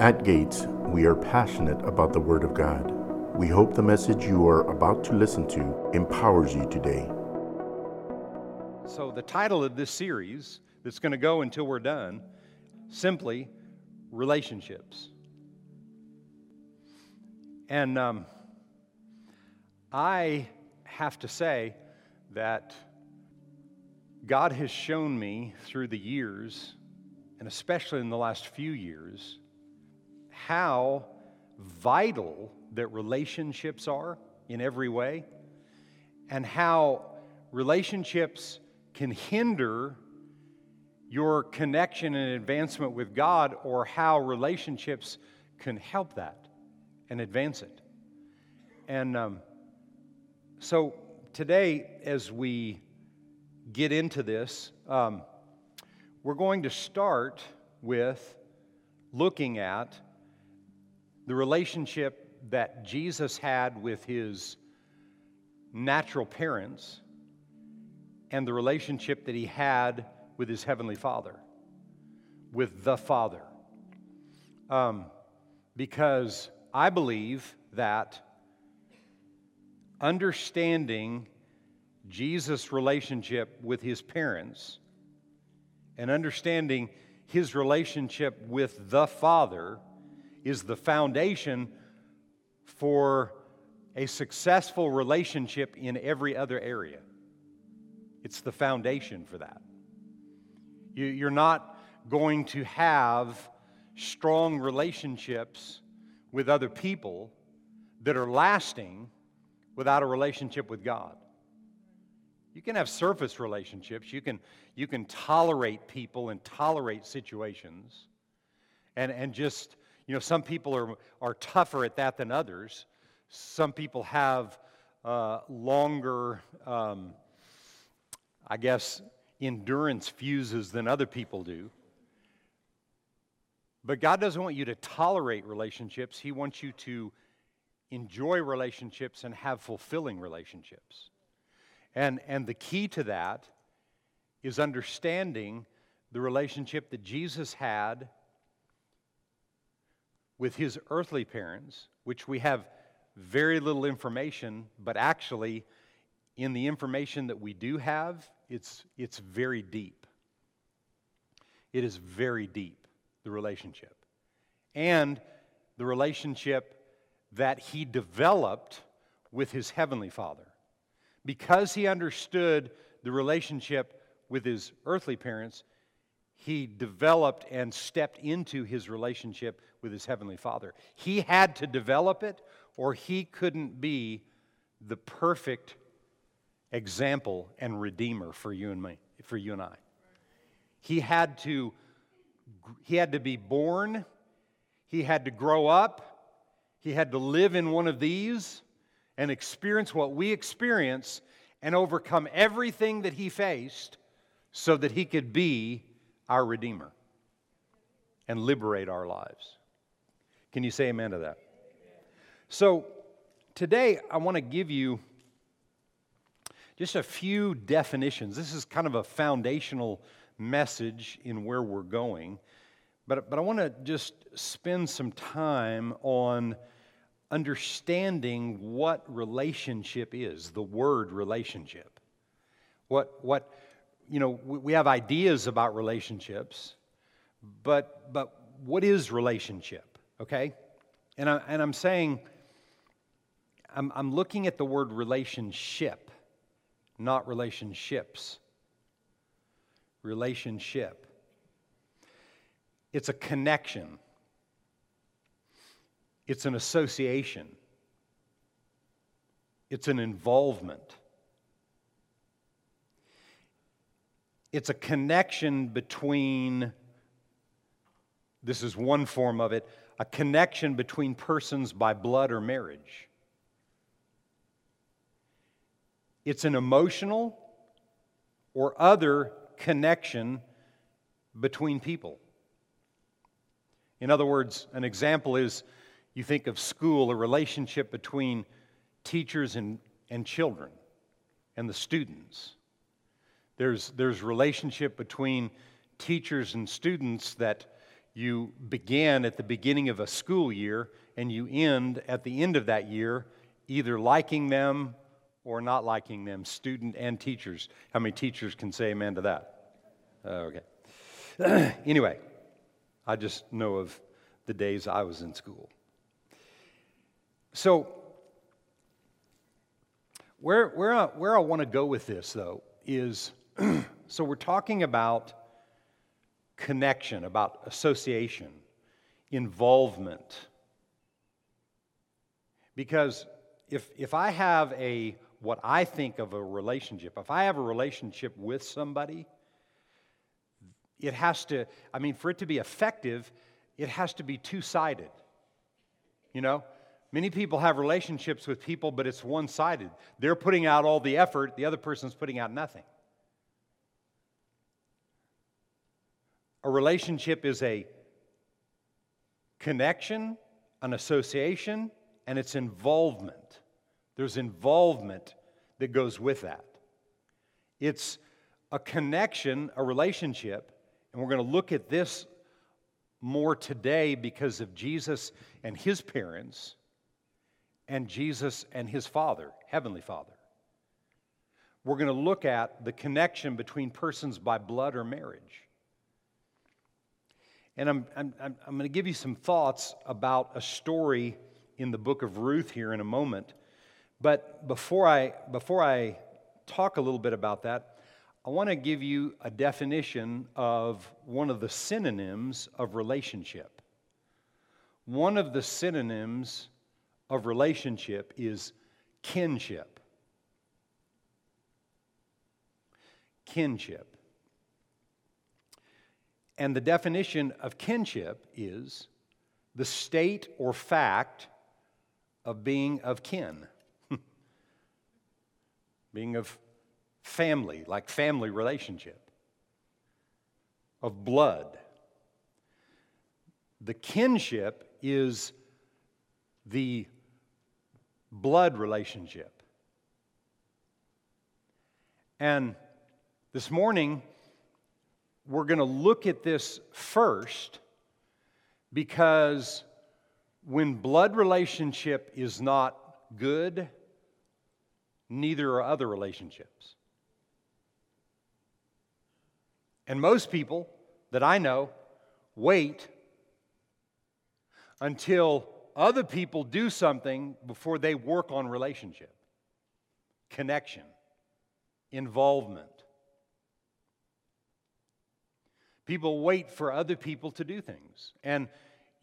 At Gates, we are passionate about the Word of God. We hope the message you are about to listen to empowers you today. So, the title of this series that's going to go until we're done simply relationships. And um, I have to say that God has shown me through the years, and especially in the last few years, how vital that relationships are in every way, and how relationships can hinder your connection and advancement with God, or how relationships can help that and advance it. And um, so today, as we get into this, um, we're going to start with looking at the relationship that Jesus had with his natural parents and the relationship that he had with his heavenly Father, with the Father. Um, because I believe that understanding Jesus' relationship with his parents and understanding his relationship with the Father is the foundation for a successful relationship in every other area. It's the foundation for that. You, are not going to have strong relationships with other people that are lasting without a relationship with God. You can have surface relationships. You can, you can tolerate people and tolerate situations and, and just you know, some people are, are tougher at that than others. Some people have uh, longer, um, I guess, endurance fuses than other people do. But God doesn't want you to tolerate relationships, He wants you to enjoy relationships and have fulfilling relationships. And, and the key to that is understanding the relationship that Jesus had with his earthly parents, which we have very little information, but actually, in the information that we do have, it's, it's very deep. It is very deep, the relationship. And the relationship that he developed with his heavenly father. Because he understood the relationship with his earthly parents, he developed and stepped into his relationship with his heavenly father. He had to develop it, or he couldn't be the perfect example and redeemer for you and me, for you and I. He had to he had to be born, he had to grow up, he had to live in one of these and experience what we experience and overcome everything that he faced so that he could be our Redeemer and liberate our lives. Can you say amen to that? So, today I want to give you just a few definitions. This is kind of a foundational message in where we're going. But, but I want to just spend some time on understanding what relationship is, the word relationship. What, what, you know, we have ideas about relationships, but, but what is relationship, okay? And, I, and I'm saying, I'm, I'm looking at the word relationship, not relationships. Relationship. It's a connection, it's an association, it's an involvement. It's a connection between, this is one form of it, a connection between persons by blood or marriage. It's an emotional or other connection between people. In other words, an example is you think of school, a relationship between teachers and, and children and the students. There's, there's relationship between teachers and students that, You begin at the beginning of a school year and you end at the end of that year either liking them or not liking them, student and teachers. How many teachers can say amen to that? Uh, okay. anyway, I just know of the days I was in school. So, where, where, I, where I want to go with this, though, is so we're talking about connection, about association, involvement. Because if, if I have a, what I think of a relationship, if I have a relationship with somebody, it has to, I mean, for it to be effective, it has to be two sided. You know? Many people have relationships with people, but it's one sided. They're putting out all the effort, the other person's putting out nothing. A relationship is a connection, an association, and it's involvement. There's involvement that goes with that. It's a connection, a relationship, and we're going to look at this more today because of Jesus and his parents and Jesus and his Father, Heavenly Father. We're going to look at the connection between persons by blood or marriage. And I'm, I'm, I'm going to give you some thoughts about a story in the book of Ruth here in a moment. But before I, before I talk a little bit about that, I want to give you a definition of one of the synonyms of relationship. One of the synonyms of relationship is kinship. Kinship. And the definition of kinship is the state or fact of being of kin, being of family, like family relationship, of blood. The kinship is the blood relationship. And this morning, we're going to look at this first because when blood relationship is not good, neither are other relationships. And most people that I know wait until other people do something before they work on relationship, connection, involvement. People wait for other people to do things. And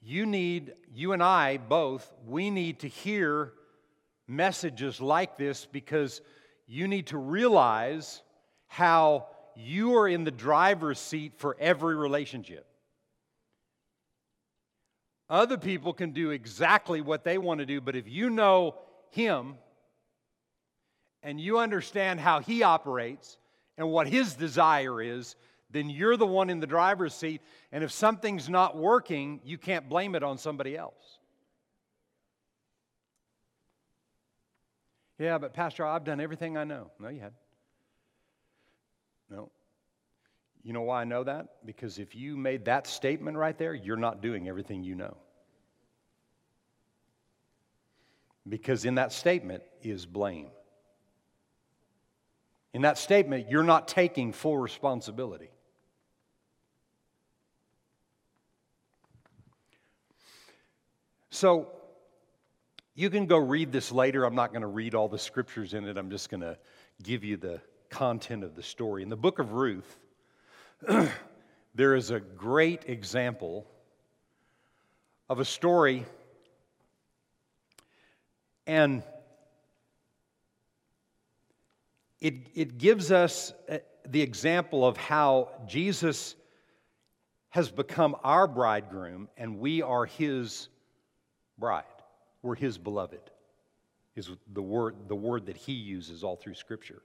you need, you and I both, we need to hear messages like this because you need to realize how you are in the driver's seat for every relationship. Other people can do exactly what they want to do, but if you know Him and you understand how He operates and what His desire is, then you're the one in the driver's seat. And if something's not working, you can't blame it on somebody else. Yeah, but Pastor, I've done everything I know. No, you hadn't. No. You know why I know that? Because if you made that statement right there, you're not doing everything you know. Because in that statement is blame. In that statement, you're not taking full responsibility. So, you can go read this later. I'm not going to read all the scriptures in it. I'm just going to give you the content of the story. In the book of Ruth, there is a great example of a story, and it, it gives us uh, the example of how Jesus has become our bridegroom and we are his bride. We're his beloved, is the word, the word that he uses all through Scripture.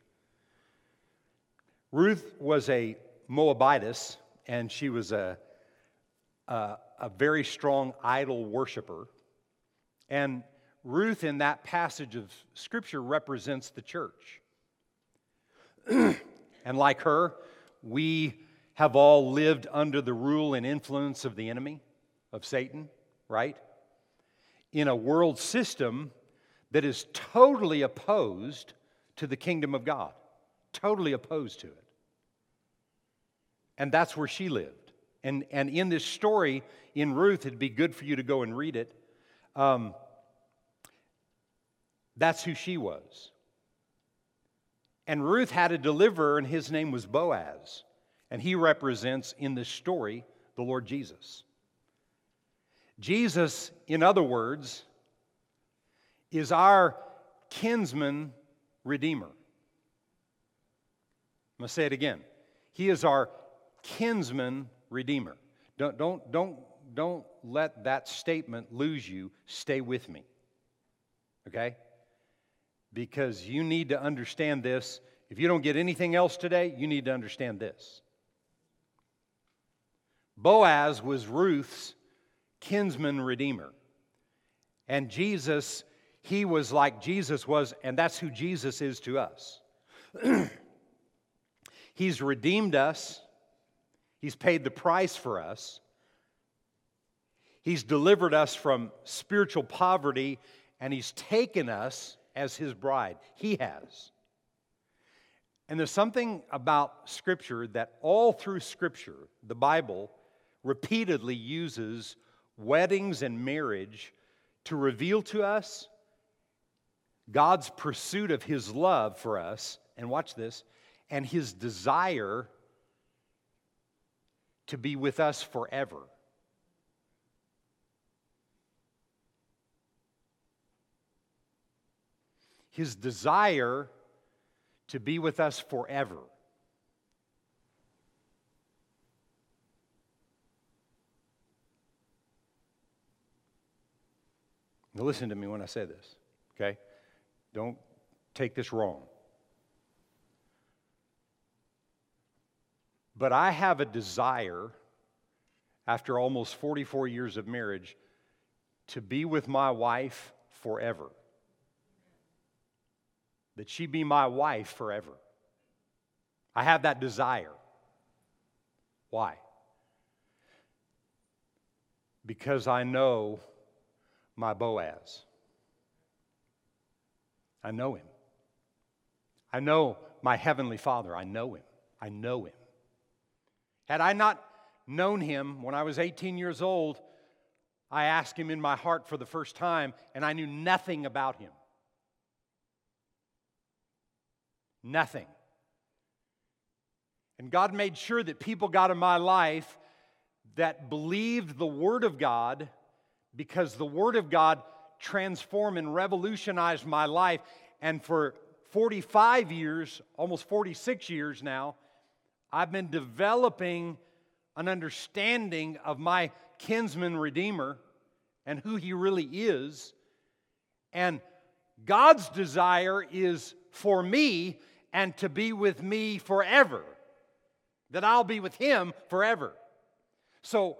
Ruth was a Moabitess, and she was a, a, a very strong idol worshiper. And Ruth, in that passage of Scripture, represents the church. and like her, we have all lived under the rule and influence of the enemy, of Satan, right? In a world system that is totally opposed to the kingdom of God, totally opposed to it. And that's where she lived. And, and in this story in Ruth, it'd be good for you to go and read it. Um, that's who she was. And Ruth had a deliverer, and his name was Boaz. And he represents in this story the Lord Jesus. Jesus, in other words, is our kinsman redeemer. I'm going to say it again. He is our kinsman redeemer. Don't, don't, don't, don't let that statement lose you. Stay with me. Okay? Because you need to understand this. If you don't get anything else today, you need to understand this. Boaz was Ruth's kinsman redeemer. And Jesus, he was like Jesus was, and that's who Jesus is to us. He's redeemed us, He's paid the price for us, He's delivered us from spiritual poverty, and He's taken us as His bride. He has. And there's something about Scripture that all through Scripture, the Bible, repeatedly uses weddings and marriage to reveal to us God's pursuit of His love for us, and watch this, and His desire to be with us forever. His desire to be with us forever. Now, listen to me when I say this, okay? Don't take this wrong. But I have a desire, after almost 44 years of marriage, to be with my wife forever. That she be my wife forever. I have that desire. Why? Because I know my Boaz. I know him. I know my heavenly Father. I know him. I know him. Had I not known him when I was 18 years old, I asked him in my heart for the first time, and I knew nothing about him. Nothing. And God made sure that people got in my life that believed the Word of God because the Word of God transformed and revolutionized my life. And for 45 years, almost 46 years now, I've been developing an understanding of my kinsman redeemer and who he really is. And God's desire is for me and to be with me forever, that I'll be with him forever. So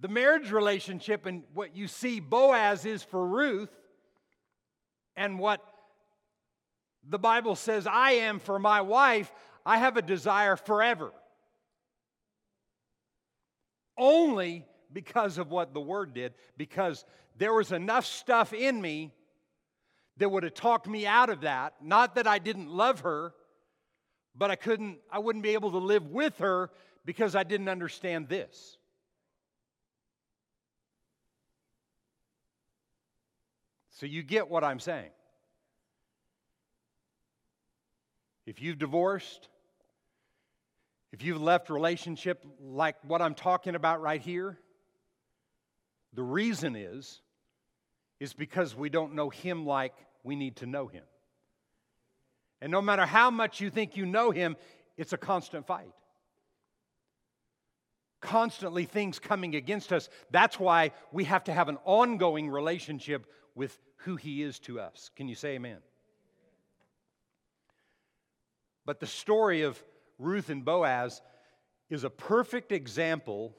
the marriage relationship and what you see Boaz is for Ruth, and what the Bible says I am for my wife, I have a desire forever. Only because of what the Word did, because there was enough stuff in me that would have talked me out of that. Not that I didn't love her, but I couldn't, I wouldn't be able to live with her because I didn't understand this. So you get what I'm saying. If you've divorced, if you've left relationship like what I'm talking about right here, the reason is is because we don't know him like we need to know him. And no matter how much you think you know him, it's a constant fight. Constantly things coming against us. That's why we have to have an ongoing relationship with who he is to us. Can you say amen? But the story of Ruth and Boaz is a perfect example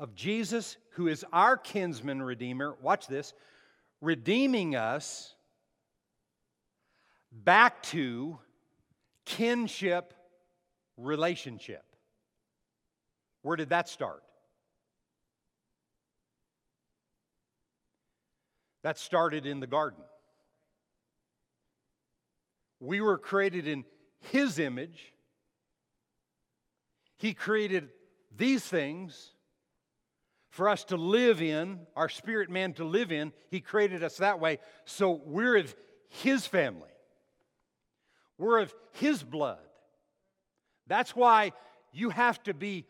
of Jesus, who is our kinsman redeemer. Watch this redeeming us back to kinship relationship. Where did that start? That started in the garden. We were created in His image. He created these things for us to live in, our spirit man to live in. He created us that way. So we're of His family, we're of His blood. That's why you have to be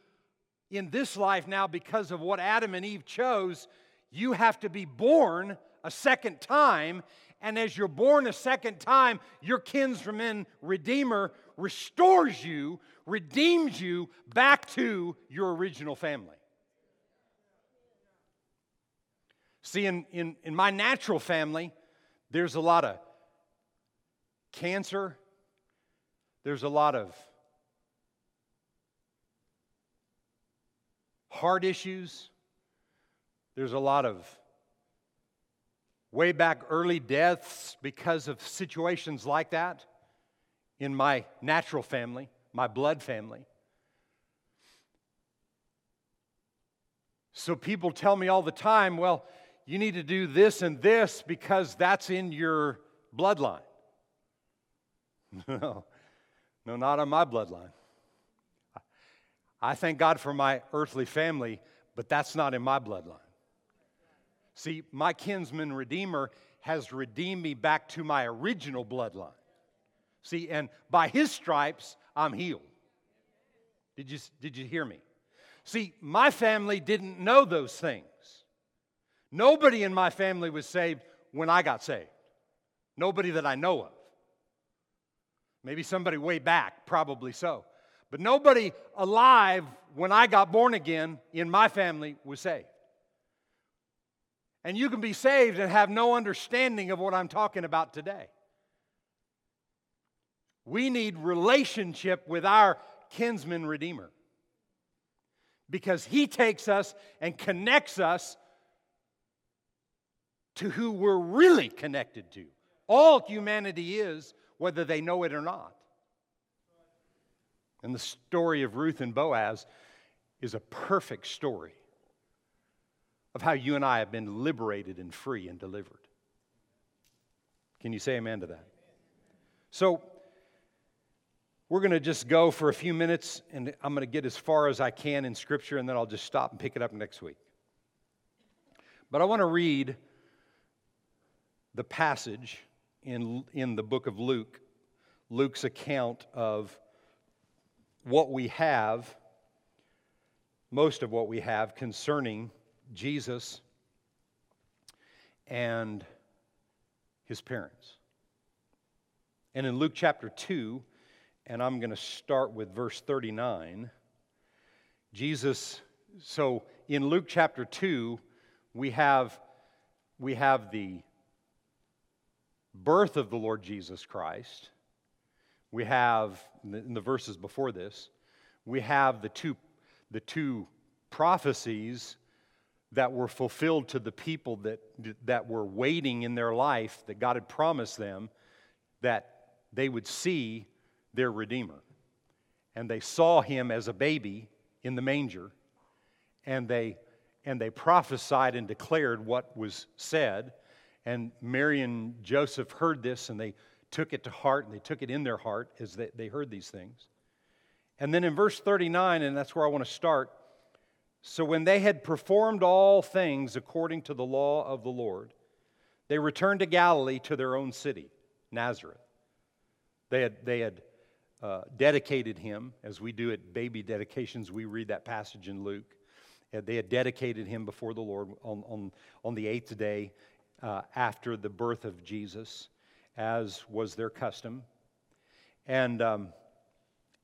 in this life now because of what Adam and Eve chose. You have to be born a second time. And as you're born a second time, your kinsman redeemer restores you, redeems you back to your original family. See, in, in, in my natural family, there's a lot of cancer, there's a lot of heart issues, there's a lot of way back early deaths because of situations like that in my natural family, my blood family. So people tell me all the time, well, you need to do this and this because that's in your bloodline. No, no, not on my bloodline. I thank God for my earthly family, but that's not in my bloodline. See, my kinsman redeemer has redeemed me back to my original bloodline. See, and by his stripes, I'm healed. Did you, did you hear me? See, my family didn't know those things. Nobody in my family was saved when I got saved. Nobody that I know of. Maybe somebody way back, probably so. But nobody alive when I got born again in my family was saved. And you can be saved and have no understanding of what I'm talking about today. We need relationship with our kinsman redeemer because he takes us and connects us to who we're really connected to. All humanity is, whether they know it or not. And the story of Ruth and Boaz is a perfect story of how you and I have been liberated and free and delivered. Can you say amen to that? So, we're going to just go for a few minutes, and I'm going to get as far as I can in Scripture, and then I'll just stop and pick it up next week. But I want to read the passage in, in the book of Luke, Luke's account of what we have, most of what we have concerning Jesus and his parents. And in Luke chapter 2, and I'm going to start with verse 39, Jesus, so in Luke chapter 2, we have, we have the birth of the Lord Jesus Christ. We have, in the verses before this, we have the two, the two prophecies that were fulfilled to the people that, that were waiting in their life that God had promised them that they would see their Redeemer. And they saw him as a baby in the manger, and they, and they prophesied and declared what was said. And Mary and Joseph heard this, and they took it to heart, and they took it in their heart as they, they heard these things. And then in verse 39, and that's where I want to start so when they had performed all things according to the law of the Lord, they returned to Galilee to their own city, Nazareth. They had, they had uh, dedicated him, as we do at baby dedications. We read that passage in Luke. They had dedicated him before the Lord on, on, on the eighth day uh, after the birth of Jesus, as was their custom. And, um,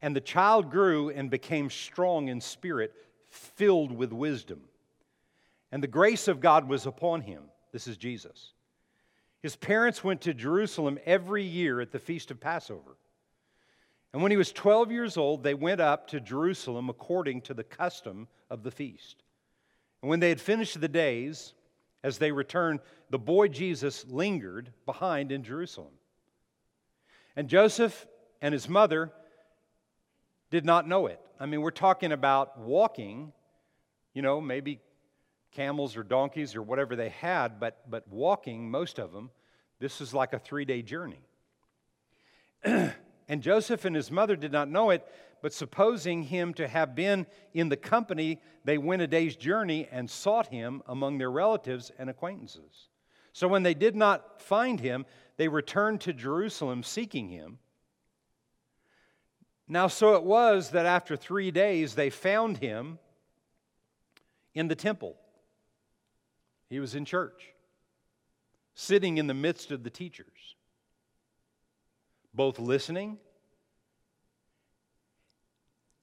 and the child grew and became strong in spirit filled with wisdom. And the grace of God was upon him. This is Jesus. His parents went to Jerusalem every year at the feast of Passover. And when he was 12 years old, they went up to Jerusalem according to the custom of the feast. And when they had finished the days, as they returned, the boy Jesus lingered behind in Jerusalem. And Joseph and his mother did not know it. I mean, we're talking about walking, you know, maybe camels or donkeys or whatever they had, but, but walking, most of them, this is like a three day journey. and Joseph and his mother did not know it, but supposing him to have been in the company, they went a day's journey and sought him among their relatives and acquaintances. So when they did not find him, they returned to Jerusalem seeking him. Now, so it was that after three days they found him in the temple. He was in church, sitting in the midst of the teachers, both listening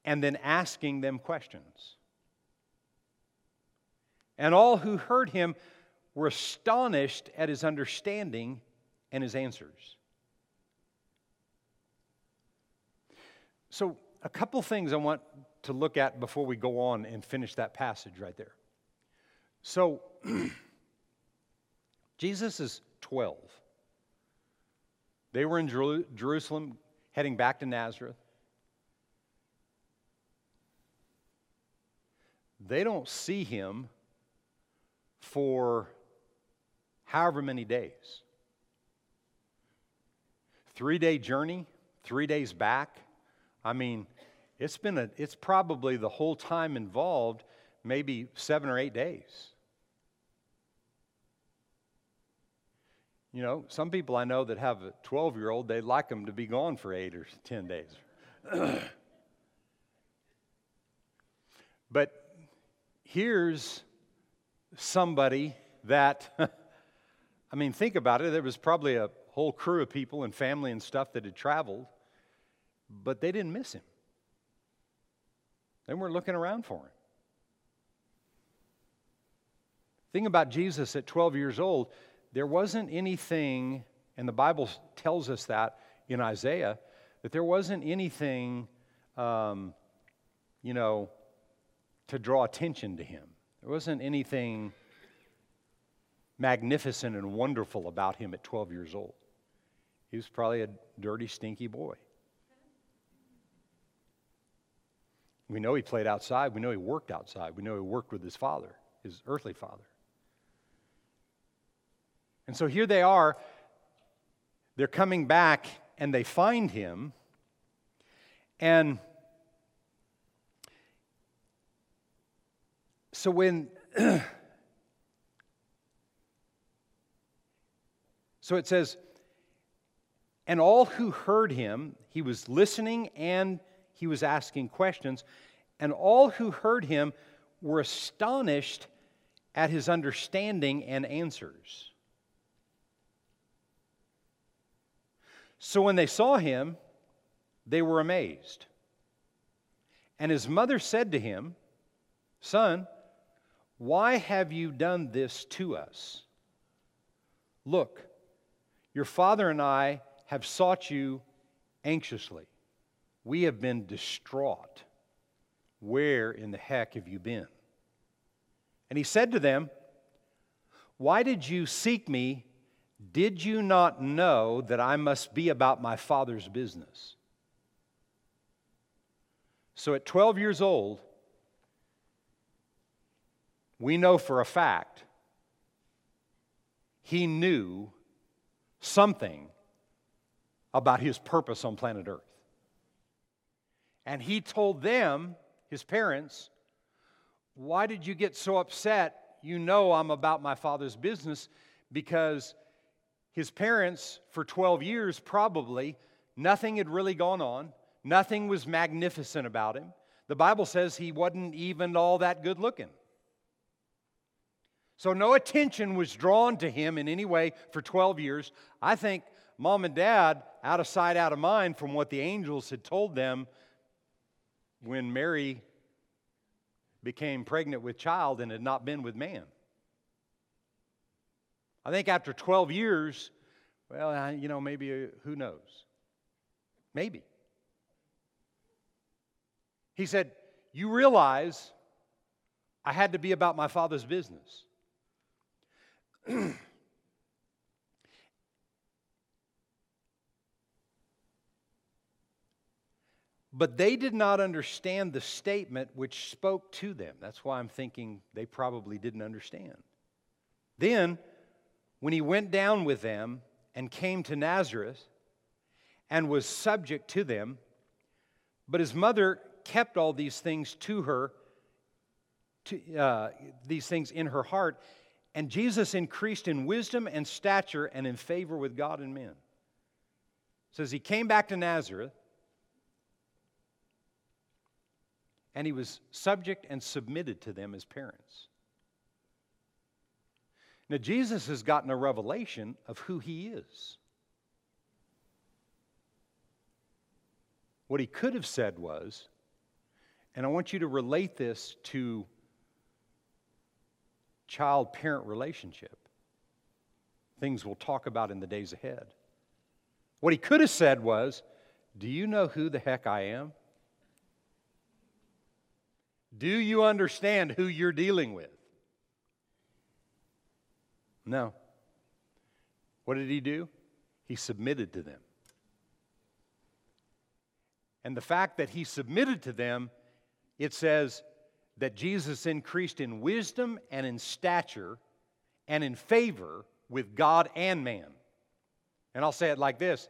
and then asking them questions. And all who heard him were astonished at his understanding and his answers. So, a couple things I want to look at before we go on and finish that passage right there. So, Jesus is 12. They were in Jerusalem heading back to Nazareth. They don't see him for however many days. Three day journey, three days back. I mean, it's been a, it's probably the whole time involved, maybe seven or eight days. You know, some people I know that have a 12 year old, they'd like them to be gone for eight or 10 days. but here's somebody that, I mean, think about it. There was probably a whole crew of people and family and stuff that had traveled, but they didn't miss him. They weren't looking around for him. Thing about Jesus at 12 years old, there wasn't anything, and the Bible tells us that in Isaiah, that there wasn't anything, um, you know, to draw attention to him. There wasn't anything magnificent and wonderful about him at 12 years old. He was probably a dirty, stinky boy. We know he played outside. We know he worked outside. We know he worked with his father, his earthly father. And so here they are. They're coming back and they find him. And So when So it says, and all who heard him, he was listening and he was asking questions, and all who heard him were astonished at his understanding and answers. So when they saw him, they were amazed. And his mother said to him, Son, why have you done this to us? Look, your father and I have sought you anxiously. We have been distraught. Where in the heck have you been? And he said to them, Why did you seek me? Did you not know that I must be about my father's business? So at 12 years old, we know for a fact he knew something about his purpose on planet Earth. And he told them, his parents, Why did you get so upset? You know I'm about my father's business because his parents, for 12 years probably, nothing had really gone on. Nothing was magnificent about him. The Bible says he wasn't even all that good looking. So no attention was drawn to him in any way for 12 years. I think mom and dad, out of sight, out of mind from what the angels had told them when Mary became pregnant with child and had not been with man. I think after 12 years, well, you know, maybe uh, who knows? Maybe. He said, You realize I had to be about my father's business. But they did not understand the statement which spoke to them. That's why I'm thinking they probably didn't understand. Then, when he went down with them and came to Nazareth and was subject to them, but his mother kept all these things to her, to, uh, these things in her heart, and Jesus increased in wisdom and stature and in favor with God and men. It says he came back to Nazareth and he was subject and submitted to them as parents. Now, Jesus has gotten a revelation of who he is. What he could have said was, and I want you to relate this to child parent relationship, things we'll talk about in the days ahead. What he could have said was, Do you know who the heck I am? Do you understand who you're dealing with? No. What did he do? He submitted to them. And the fact that he submitted to them, it says that Jesus increased in wisdom and in stature and in favor with God and man. And I'll say it like this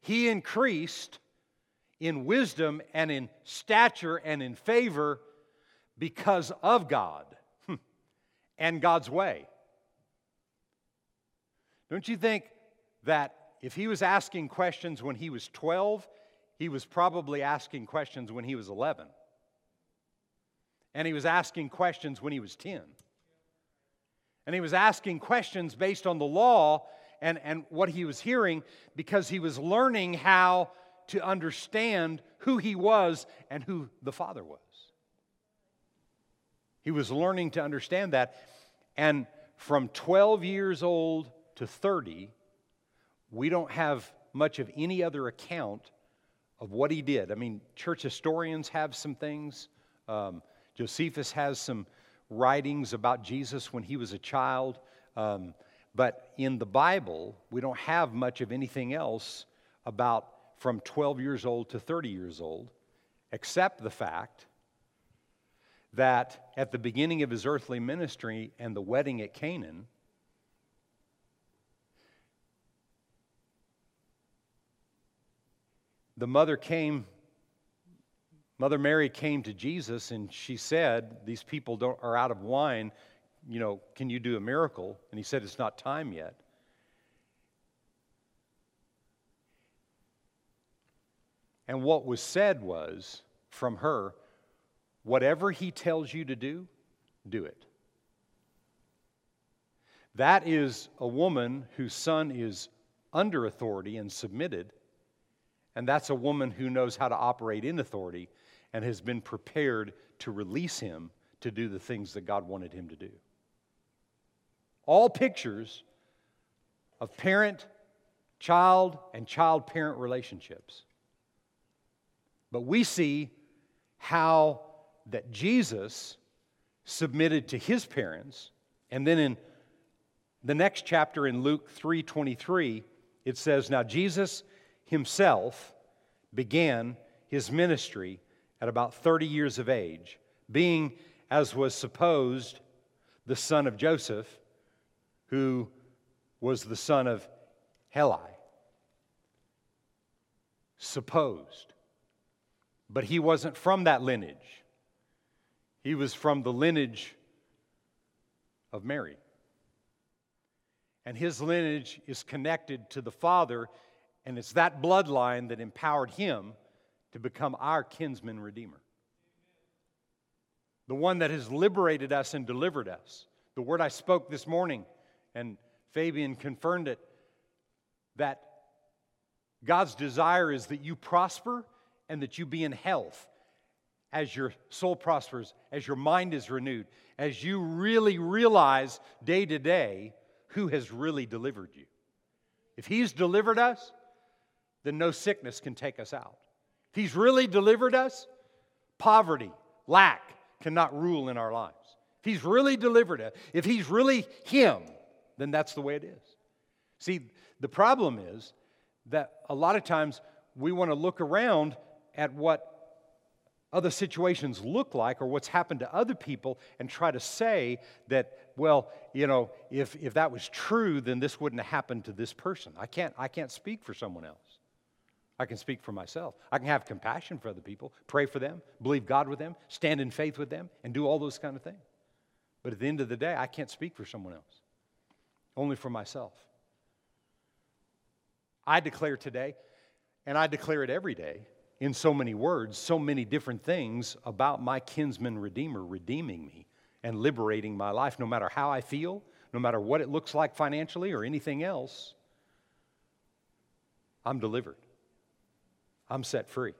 He increased in wisdom and in stature and in favor because of God and God's way. Don't you think that if he was asking questions when he was 12, he was probably asking questions when he was 11? And he was asking questions when he was 10. And he was asking questions based on the law and, and what he was hearing because he was learning how to understand who he was and who the Father was. He was learning to understand that. And from 12 years old to 30, we don't have much of any other account of what he did. I mean, church historians have some things. Um, Josephus has some writings about Jesus when he was a child. Um, but in the Bible, we don't have much of anything else about from 12 years old to 30 years old, except the fact that at the beginning of his earthly ministry and the wedding at Canaan, the mother came, Mother Mary came to Jesus and she said, These people don't, are out of wine. You know, can you do a miracle? And he said, It's not time yet. And what was said was from her, Whatever he tells you to do, do it. That is a woman whose son is under authority and submitted, and that's a woman who knows how to operate in authority and has been prepared to release him to do the things that God wanted him to do. All pictures of parent, child, and child parent relationships. But we see how that Jesus submitted to his parents. And then in the next chapter in Luke 3:23, it says, "Now Jesus himself began his ministry at about 30 years of age, being as was supposed the son of Joseph, who was the son of Heli. Supposed. But he wasn't from that lineage. He was from the lineage of Mary. And his lineage is connected to the Father, and it's that bloodline that empowered him to become our kinsman redeemer. The one that has liberated us and delivered us. The word I spoke this morning, and Fabian confirmed it, that God's desire is that you prosper and that you be in health as your soul prospers, as your mind is renewed, as you really realize day to day who has really delivered you. If He's delivered us, then no sickness can take us out. If He's really delivered us, poverty, lack cannot rule in our lives. If He's really delivered us, if He's really Him, then that's the way it is. See, the problem is that a lot of times we want to look around at what other situations look like or what's happened to other people and try to say that, well, you know, if, if that was true, then this wouldn't have happened to this person. I can't, I can't speak for someone else. I can speak for myself. I can have compassion for other people, pray for them, believe God with them, stand in faith with them, and do all those kind of things. But at the end of the day, I can't speak for someone else, only for myself. I declare today, and I declare it every day in so many words, so many different things about my kinsman redeemer redeeming me and liberating my life, no matter how I feel, no matter what it looks like financially or anything else. I'm delivered. I'm set free.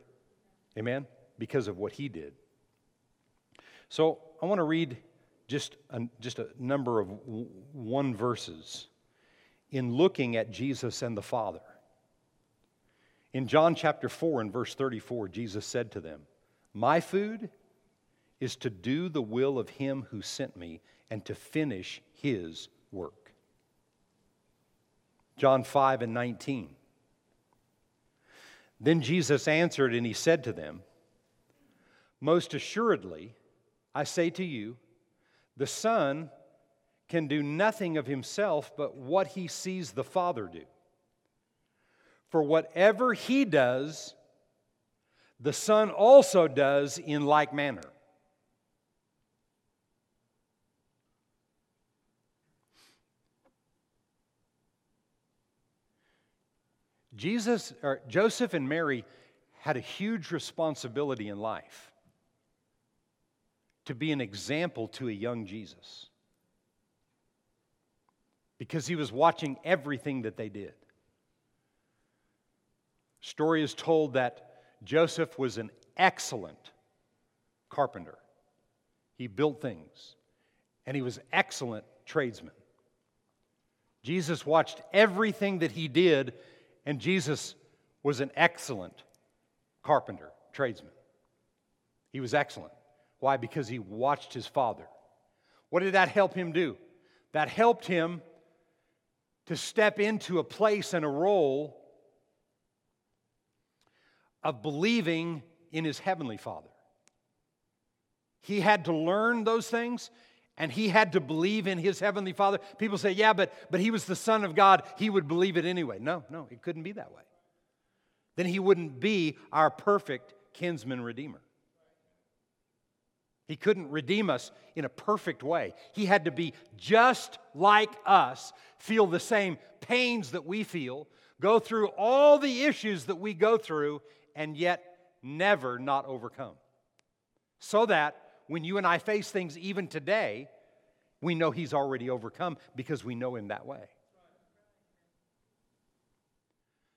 Amen? Because of what he did. So I want to read just a, just a number of one verses in looking at Jesus and the Father. In John chapter 4 and verse 34, Jesus said to them, My food is to do the will of him who sent me and to finish his work. John 5 and 19. Then Jesus answered and he said to them, Most assuredly, I say to you, the Son can do nothing of himself but what he sees the Father do. For whatever he does, the Son also does in like manner. Jesus or Joseph and Mary had a huge responsibility in life to be an example to a young Jesus because he was watching everything that they did. Story is told that Joseph was an excellent carpenter. He built things, and he was excellent tradesman. Jesus watched everything that he did, and Jesus was an excellent carpenter, tradesman. He was excellent. Why? Because he watched his father. What did that help him do? That helped him to step into a place and a role of believing in his heavenly Father. He had to learn those things and he had to believe in his heavenly Father. People say, yeah, but, but he was the Son of God. He would believe it anyway. No, no, it couldn't be that way. Then he wouldn't be our perfect kinsman redeemer. He couldn't redeem us in a perfect way. He had to be just like us, feel the same pains that we feel, go through all the issues that we go through, and yet never not overcome. So that when you and I face things even today, we know He's already overcome because we know Him that way.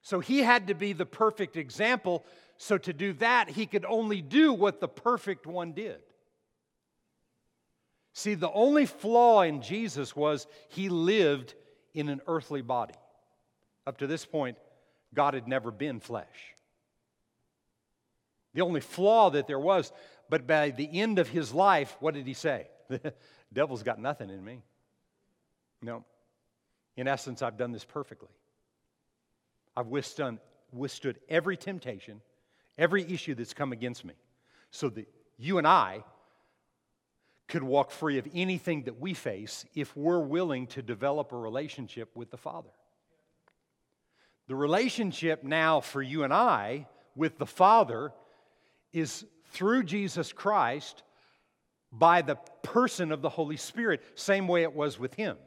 So He had to be the perfect example. So to do that, He could only do what the perfect one did. See, the only flaw in Jesus was He lived in an earthly body. Up to this point, God had never been flesh the only flaw that there was. But by the end of his life, what did he say? The devil's got nothing in me. No. In essence, I've done this perfectly. I've withstood, withstood every temptation, every issue that's come against me, so that you and I could walk free of anything that we face if we're willing to develop a relationship with the Father. The relationship now for you and I with the Father is through Jesus Christ by the person of the Holy Spirit, same way it was with him.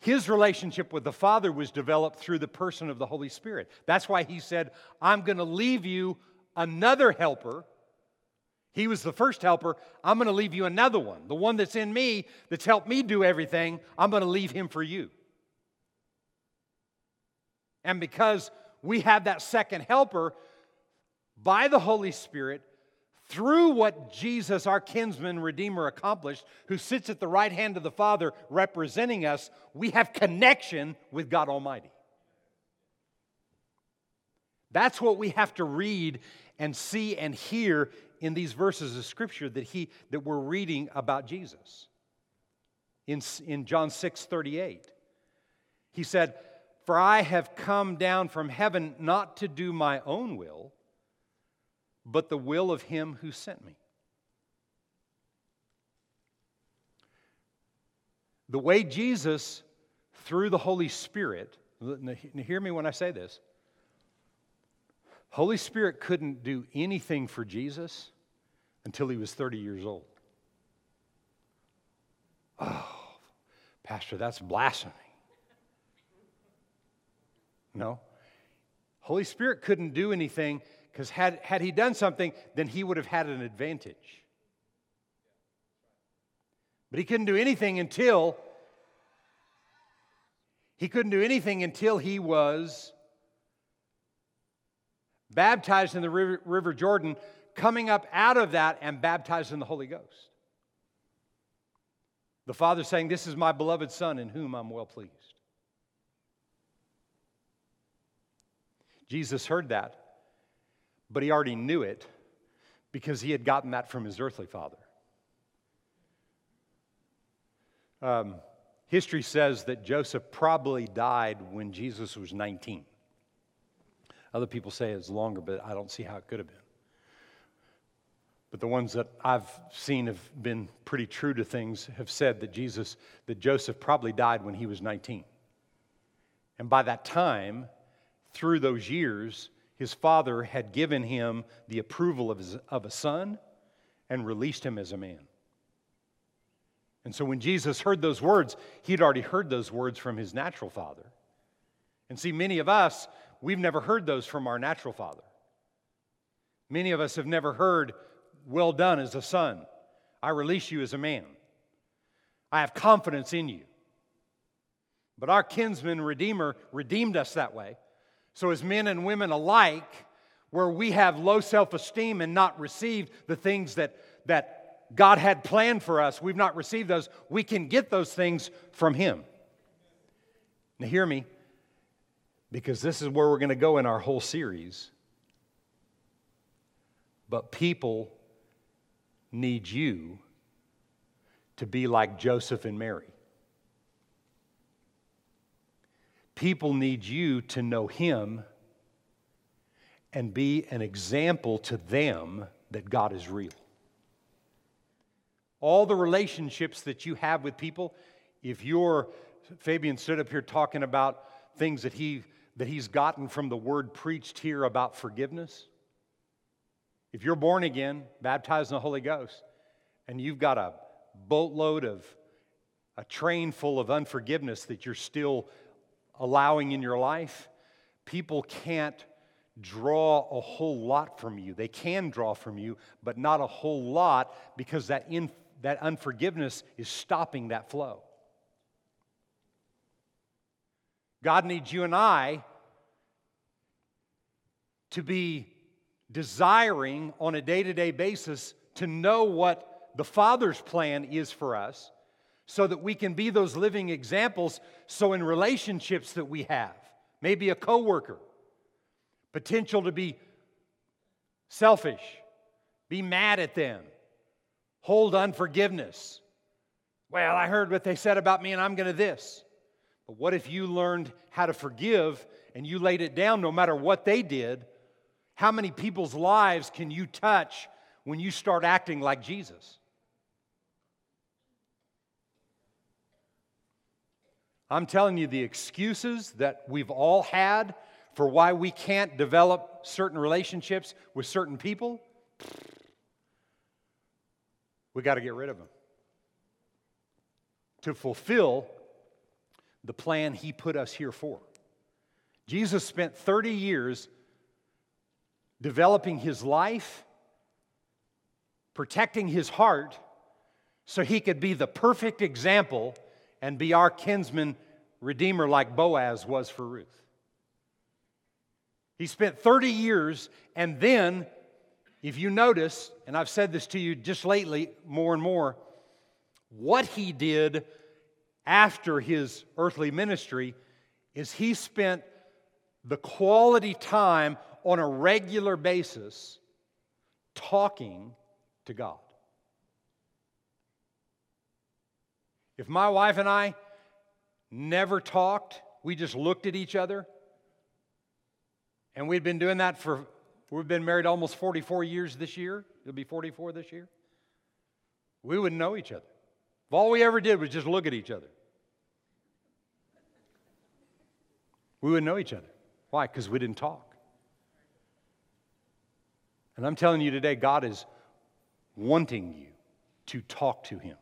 His relationship with the Father was developed through the person of the Holy Spirit. That's why he said, I'm going to leave you another helper. He was the first helper. I'm going to leave you another one. The one that's in me, that's helped me do everything, I'm going to leave him for you. And because we have that second helper, by the Holy Spirit through what Jesus, our kinsman redeemer, accomplished, who sits at the right hand of the Father representing us, we have connection with God Almighty. That's what we have to read and see and hear in these verses of Scripture that, he, that we're reading about Jesus. In, in John 6 38, he said, For I have come down from heaven not to do my own will but the will of him who sent me. The way Jesus, through the Holy Spirit, hear me when I say this. Holy Spirit couldn't do anything for Jesus until he was 30 years old. Oh, Pastor, that's blasphemy. No. Holy Spirit couldn't do anything because had, had he done something, then he would have had an advantage. But he couldn't do anything until he couldn't do anything until he was baptized in the river, river Jordan, coming up out of that and baptized in the Holy Ghost. The Father saying, This is my beloved Son in whom I'm well pleased. Jesus heard that, but he already knew it because he had gotten that from his earthly father. Um, history says that Joseph probably died when Jesus was 19. Other people say it's longer, but I don't see how it could have been. But the ones that I've seen have been pretty true to things have said that Jesus, that Joseph probably died when he was 19. And by that time, through those years, his father had given him the approval of, his, of a son and released him as a man. And so when Jesus heard those words, he'd already heard those words from his natural father. And see, many of us, we've never heard those from our natural father. Many of us have never heard, Well done as a son. I release you as a man. I have confidence in you. But our kinsman redeemer redeemed us that way. So, as men and women alike, where we have low self esteem and not received the things that, that God had planned for us, we've not received those, we can get those things from Him. Now, hear me, because this is where we're going to go in our whole series. But people need you to be like Joseph and Mary. People need you to know Him and be an example to them that God is real all the relationships that you have with people, if you're, Fabian stood up here talking about things that, he, that he's gotten from the word preached here about forgiveness. If you're born again, baptized in the Holy Ghost, and you've got a boatload of, a train full of unforgiveness that you're still allowing in your life, people can't draw a whole lot from you. They can draw from you, but not a whole lot because that in, that unforgiveness is stopping that flow. God needs you and I to be desiring on a day to day basis to know what the Father's plan is for us so that we can be those living examples. So, in relationships that we have, maybe a coworker, potential to be selfish, be mad at them, hold unforgiveness. Well, I heard what they said about me and I'm going to this. But what if you learned how to forgive and you laid it down no matter what they did? How many people's lives can you touch when you start acting like Jesus? I'm telling you, the excuses that we've all had for why we can't develop certain relationships with certain people we got to get rid of them to fulfill the plan he put us here for. Jesus spent 30 years developing his life, protecting his heart, so he could be the perfect example and be our kinsman redeemer like Boaz was for Ruth. He spent 30 years and then if you notice, and I've said this to you just lately more and more, what he did after his earthly ministry is he spent the quality time on a regular basis talking to God. If my wife and I never talked, we just looked at each other, and we'd been doing that for We've been married almost 44 years this year. It'll be 44 this year. We wouldn't know each other. If all we ever did was just look at each other, we wouldn't know each other. Why? Because we didn't talk. And I'm telling you today, God is wanting you to talk to Him.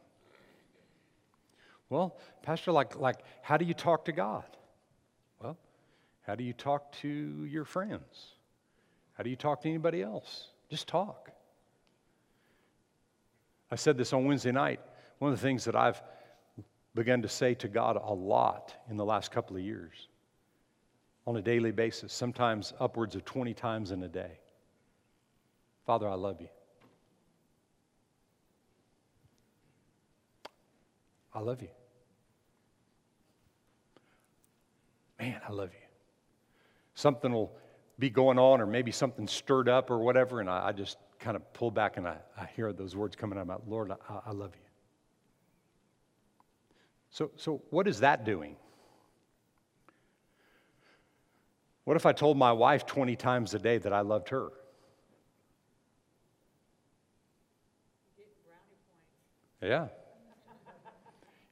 Well, Pastor, like, like how do you talk to God? Well, how do you talk to your friends? How do you talk to anybody else? Just talk. I said this on Wednesday night. One of the things that I've begun to say to God a lot in the last couple of years on a daily basis, sometimes upwards of 20 times in a day Father, I love you. I love you. Man, I love you. Something will be going on, or maybe something stirred up or whatever, and I, I just kind of pull back and I, I hear those words coming out of my Lord, I, I love you. So, so, what is that doing? What if I told my wife 20 times a day that I loved her? Yeah.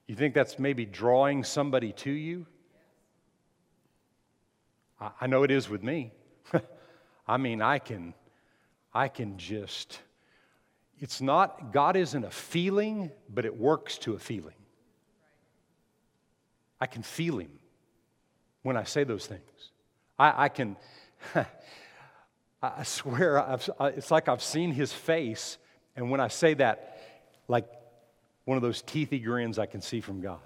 You think that's maybe drawing somebody to you? I know it is with me. I mean, I can, I can just, it's not, God isn't a feeling, but it works to a feeling. I can feel Him when I say those things. I, I can, I swear, I've, it's like I've seen His face, and when I say that, like one of those teethy grins I can see from God.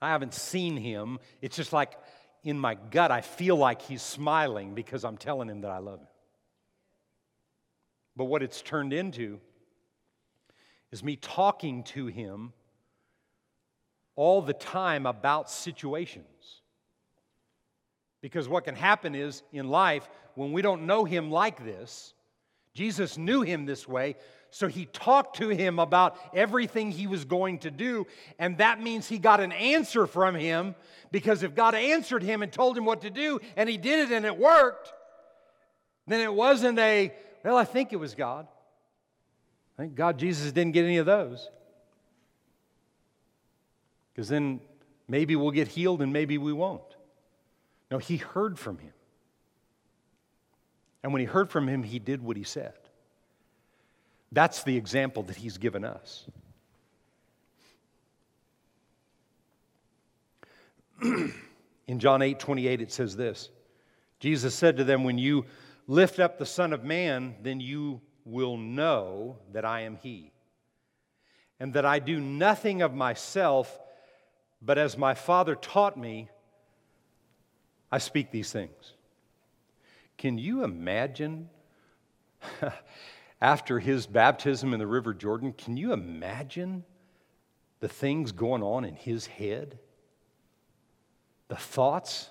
I haven't seen Him. It's just like in my gut, I feel like he's smiling because I'm telling him that I love him. But what it's turned into is me talking to him all the time about situations. Because what can happen is in life, when we don't know him like this, Jesus knew him this way, so he talked to him about everything he was going to do. And that means he got an answer from him because if God answered him and told him what to do and he did it and it worked, then it wasn't a, well, I think it was God. Thank God Jesus didn't get any of those. Because then maybe we'll get healed and maybe we won't. No, he heard from him. And when he heard from him, he did what he said. That's the example that he's given us. In John 8 28, it says this Jesus said to them, When you lift up the Son of Man, then you will know that I am He, and that I do nothing of myself, but as my Father taught me, I speak these things. Can you imagine after his baptism in the River Jordan, can you imagine the things going on in his head? The thoughts?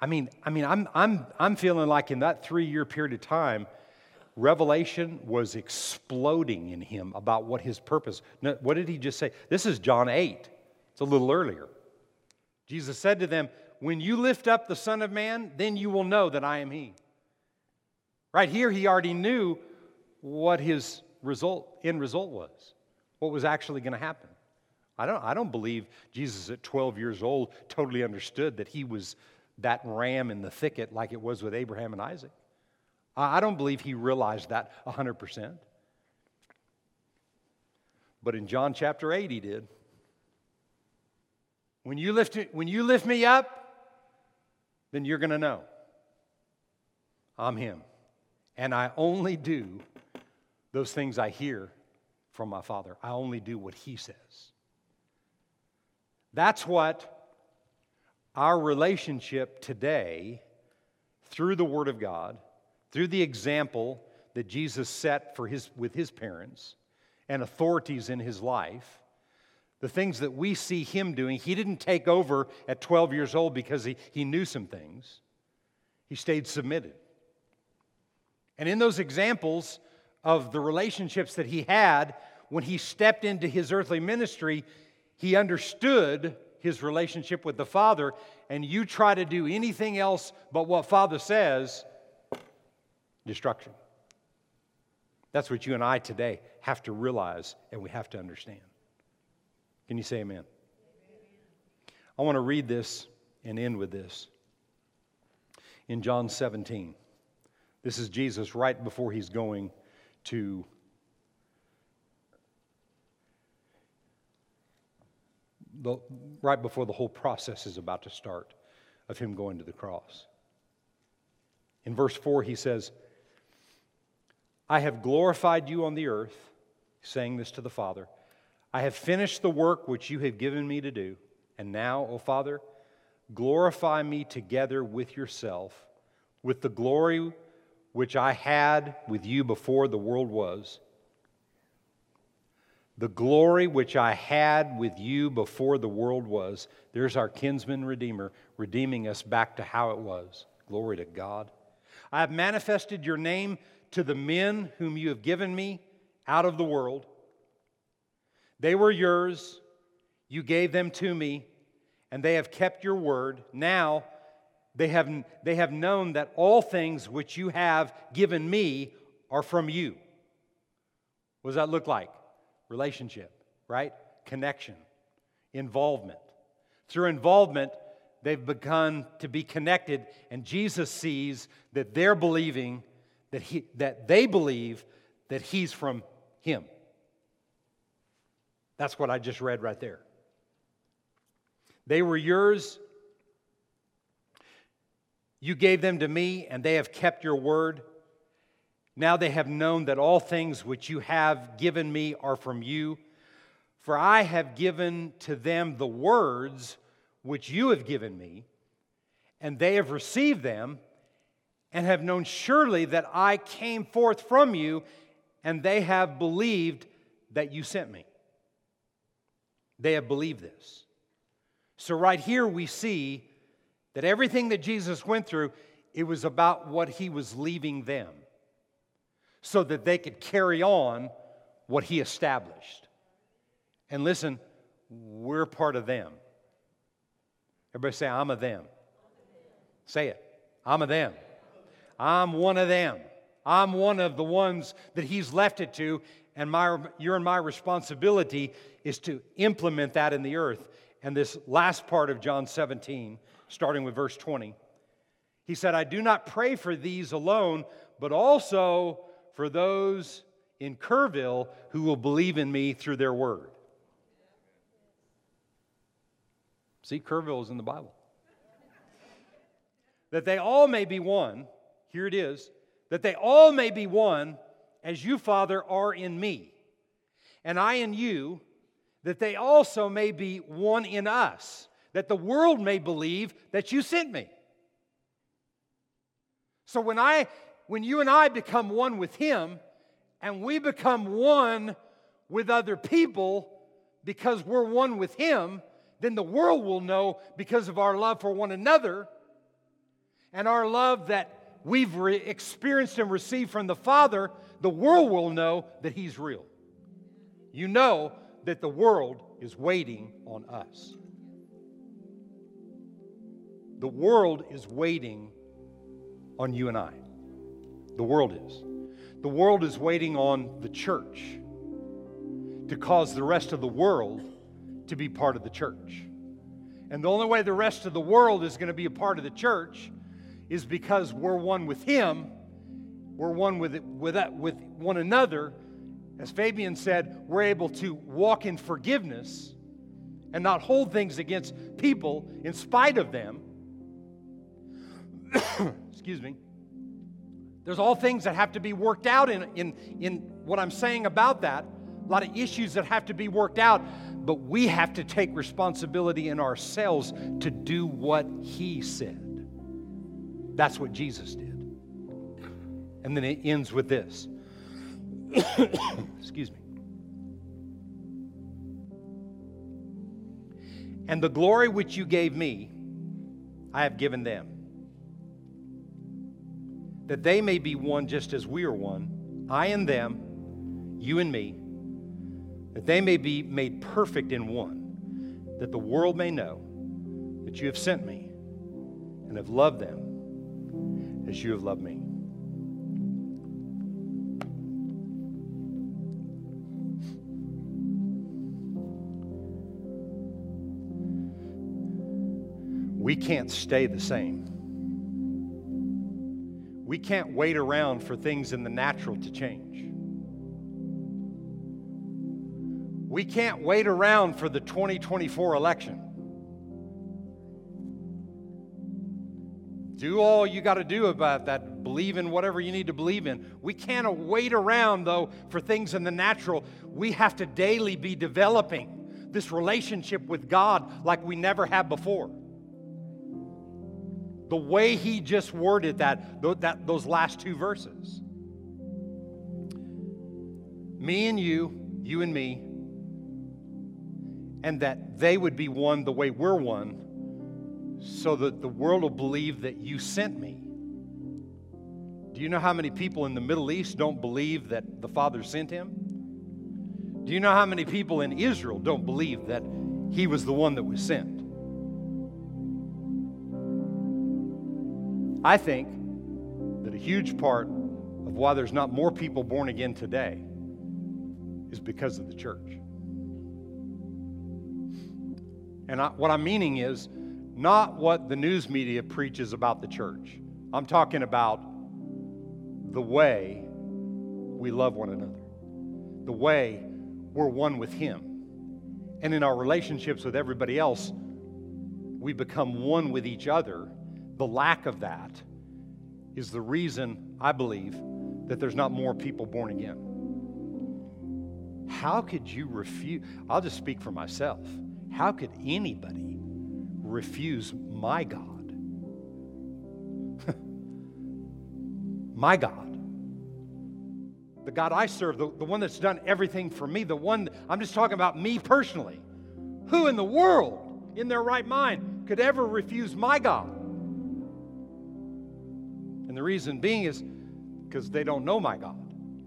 I mean, I mean, I'm, I'm, I'm feeling like in that three year period of time, revelation was exploding in him about what his purpose. what did he just say? This is John 8. It's a little earlier. Jesus said to them, When you lift up the Son of Man, then you will know that I am He. Right here, he already knew what his result, end result was, what was actually going to happen. I don't, I don't believe Jesus at 12 years old totally understood that he was that ram in the thicket like it was with Abraham and Isaac. I don't believe he realized that 100%. But in John chapter 8, he did. When you lift, when you lift me up, then you're going to know I'm him. And I only do those things I hear from my Father. I only do what He says. That's what our relationship today, through the Word of God, through the example that Jesus set for his, with His parents and authorities in His life, the things that we see Him doing, He didn't take over at 12 years old because He, he knew some things, He stayed submitted. And in those examples of the relationships that he had when he stepped into his earthly ministry, he understood his relationship with the Father, and you try to do anything else but what Father says, destruction. That's what you and I today have to realize and we have to understand. Can you say amen? I want to read this and end with this. In John 17, this is Jesus right before he's going to the, right before the whole process is about to start of him going to the cross. In verse 4, he says, I have glorified you on the earth, saying this to the Father. I have finished the work which you have given me to do. And now, O Father, glorify me together with yourself, with the glory which I had with you before the world was the glory which I had with you before the world was. There's our kinsman redeemer redeeming us back to how it was. Glory to God. I have manifested your name to the men whom you have given me out of the world. They were yours, you gave them to me, and they have kept your word. Now they have, they have known that all things which you have given me are from you. What does that look like? relationship, right? Connection, involvement. Through involvement, they've begun to be connected, and Jesus sees that they're believing that, he, that they believe that He's from Him. That's what I just read right there. They were yours. You gave them to me, and they have kept your word. Now they have known that all things which you have given me are from you. For I have given to them the words which you have given me, and they have received them, and have known surely that I came forth from you, and they have believed that you sent me. They have believed this. So, right here, we see that everything that Jesus went through, it was about what he was leaving them so that they could carry on what he established. And listen, we're part of them. Everybody say, I'm a them. Say it. I'm a them. I'm one of them. I'm one of the ones that he's left it to, and my, your and my responsibility is to implement that in the earth. And this last part of John 17, starting with verse 20, he said, I do not pray for these alone, but also for those in Kerrville who will believe in me through their word. See, Kerrville is in the Bible. that they all may be one, here it is, that they all may be one as you, Father, are in me, and I in you, that they also may be one in us, that the world may believe that you sent me. So when I when you and I become one with Him and we become one with other people because we're one with Him, then the world will know because of our love for one another and our love that we've re- experienced and received from the Father, the world will know that He's real. You know that the world is waiting on us. The world is waiting on you and I. The world is. The world is waiting on the church to cause the rest of the world to be part of the church. And the only way the rest of the world is going to be a part of the church is because we're one with Him, we're one with, with, with one another. As Fabian said, we're able to walk in forgiveness and not hold things against people in spite of them. Excuse me. There's all things that have to be worked out in, in, in what I'm saying about that. A lot of issues that have to be worked out, but we have to take responsibility in ourselves to do what He said. That's what Jesus did. And then it ends with this. Excuse me. And the glory which you gave me, I have given them that they may be one just as we are one, I and them, you and me, that they may be made perfect in one, that the world may know that you have sent me and have loved them as you have loved me. We can't stay the same. We can't wait around for things in the natural to change. We can't wait around for the 2024 election. Do all you got to do about that. Believe in whatever you need to believe in. We can't wait around, though, for things in the natural. We have to daily be developing this relationship with God like we never have before. The way he just worded that, that those last two verses. Me and you, you and me, and that they would be one the way we're one, so that the world will believe that you sent me. Do you know how many people in the Middle East don't believe that the Father sent him? Do you know how many people in Israel don't believe that he was the one that was sent? I think that a huge part of why there's not more people born again today is because of the church. And I, what I'm meaning is not what the news media preaches about the church. I'm talking about the way we love one another, the way we're one with Him. And in our relationships with everybody else, we become one with each other. The lack of that is the reason I believe that there's not more people born again. How could you refuse? I'll just speak for myself. How could anybody refuse my God? my God. The God I serve, the, the one that's done everything for me, the one, I'm just talking about me personally. Who in the world, in their right mind, could ever refuse my God? And the reason being is because they don't know my God,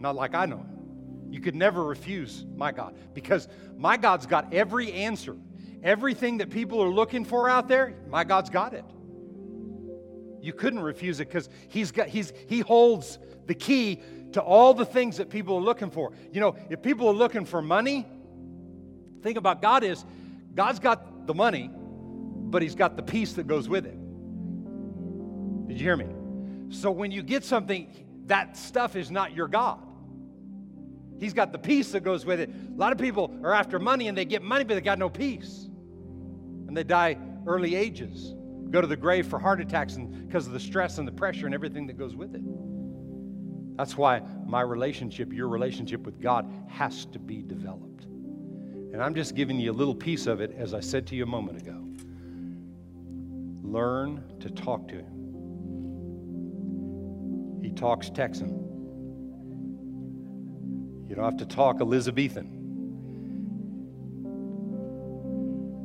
not like I know him. You could never refuse my God because my God's got every answer. Everything that people are looking for out there, my God's got it. You couldn't refuse it because he's got he's he holds the key to all the things that people are looking for. You know, if people are looking for money, thing about God is God's got the money, but he's got the peace that goes with it. Did you hear me? So when you get something, that stuff is not your God. He's got the peace that goes with it. A lot of people are after money and they get money, but they got no peace and they die early ages, go to the grave for heart attacks and because of the stress and the pressure and everything that goes with it. That's why my relationship, your relationship with God, has to be developed. And I'm just giving you a little piece of it, as I said to you a moment ago. Learn to talk to Him. Talks Texan. You don't have to talk Elizabethan.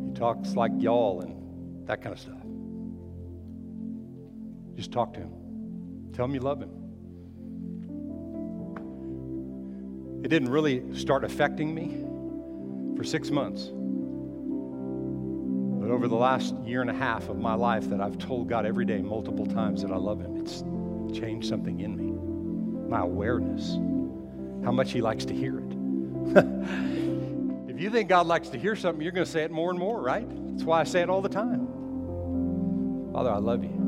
He talks like y'all and that kind of stuff. Just talk to him. Tell him you love him. It didn't really start affecting me for six months. But over the last year and a half of my life, that I've told God every day, multiple times, that I love Him, it's changed something in me. My awareness, how much He likes to hear it. If you think God likes to hear something, you're going to say it more and more, right? That's why I say it all the time. Father, I love you.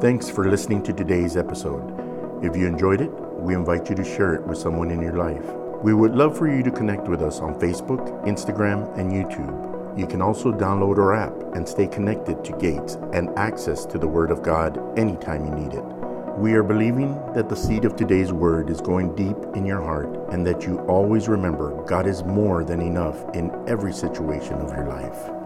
Thanks for listening to today's episode. If you enjoyed it, we invite you to share it with someone in your life. We would love for you to connect with us on Facebook, Instagram, and YouTube. You can also download our app and stay connected to Gates and access to the Word of God anytime you need it. We are believing that the seed of today's word is going deep in your heart and that you always remember God is more than enough in every situation of your life.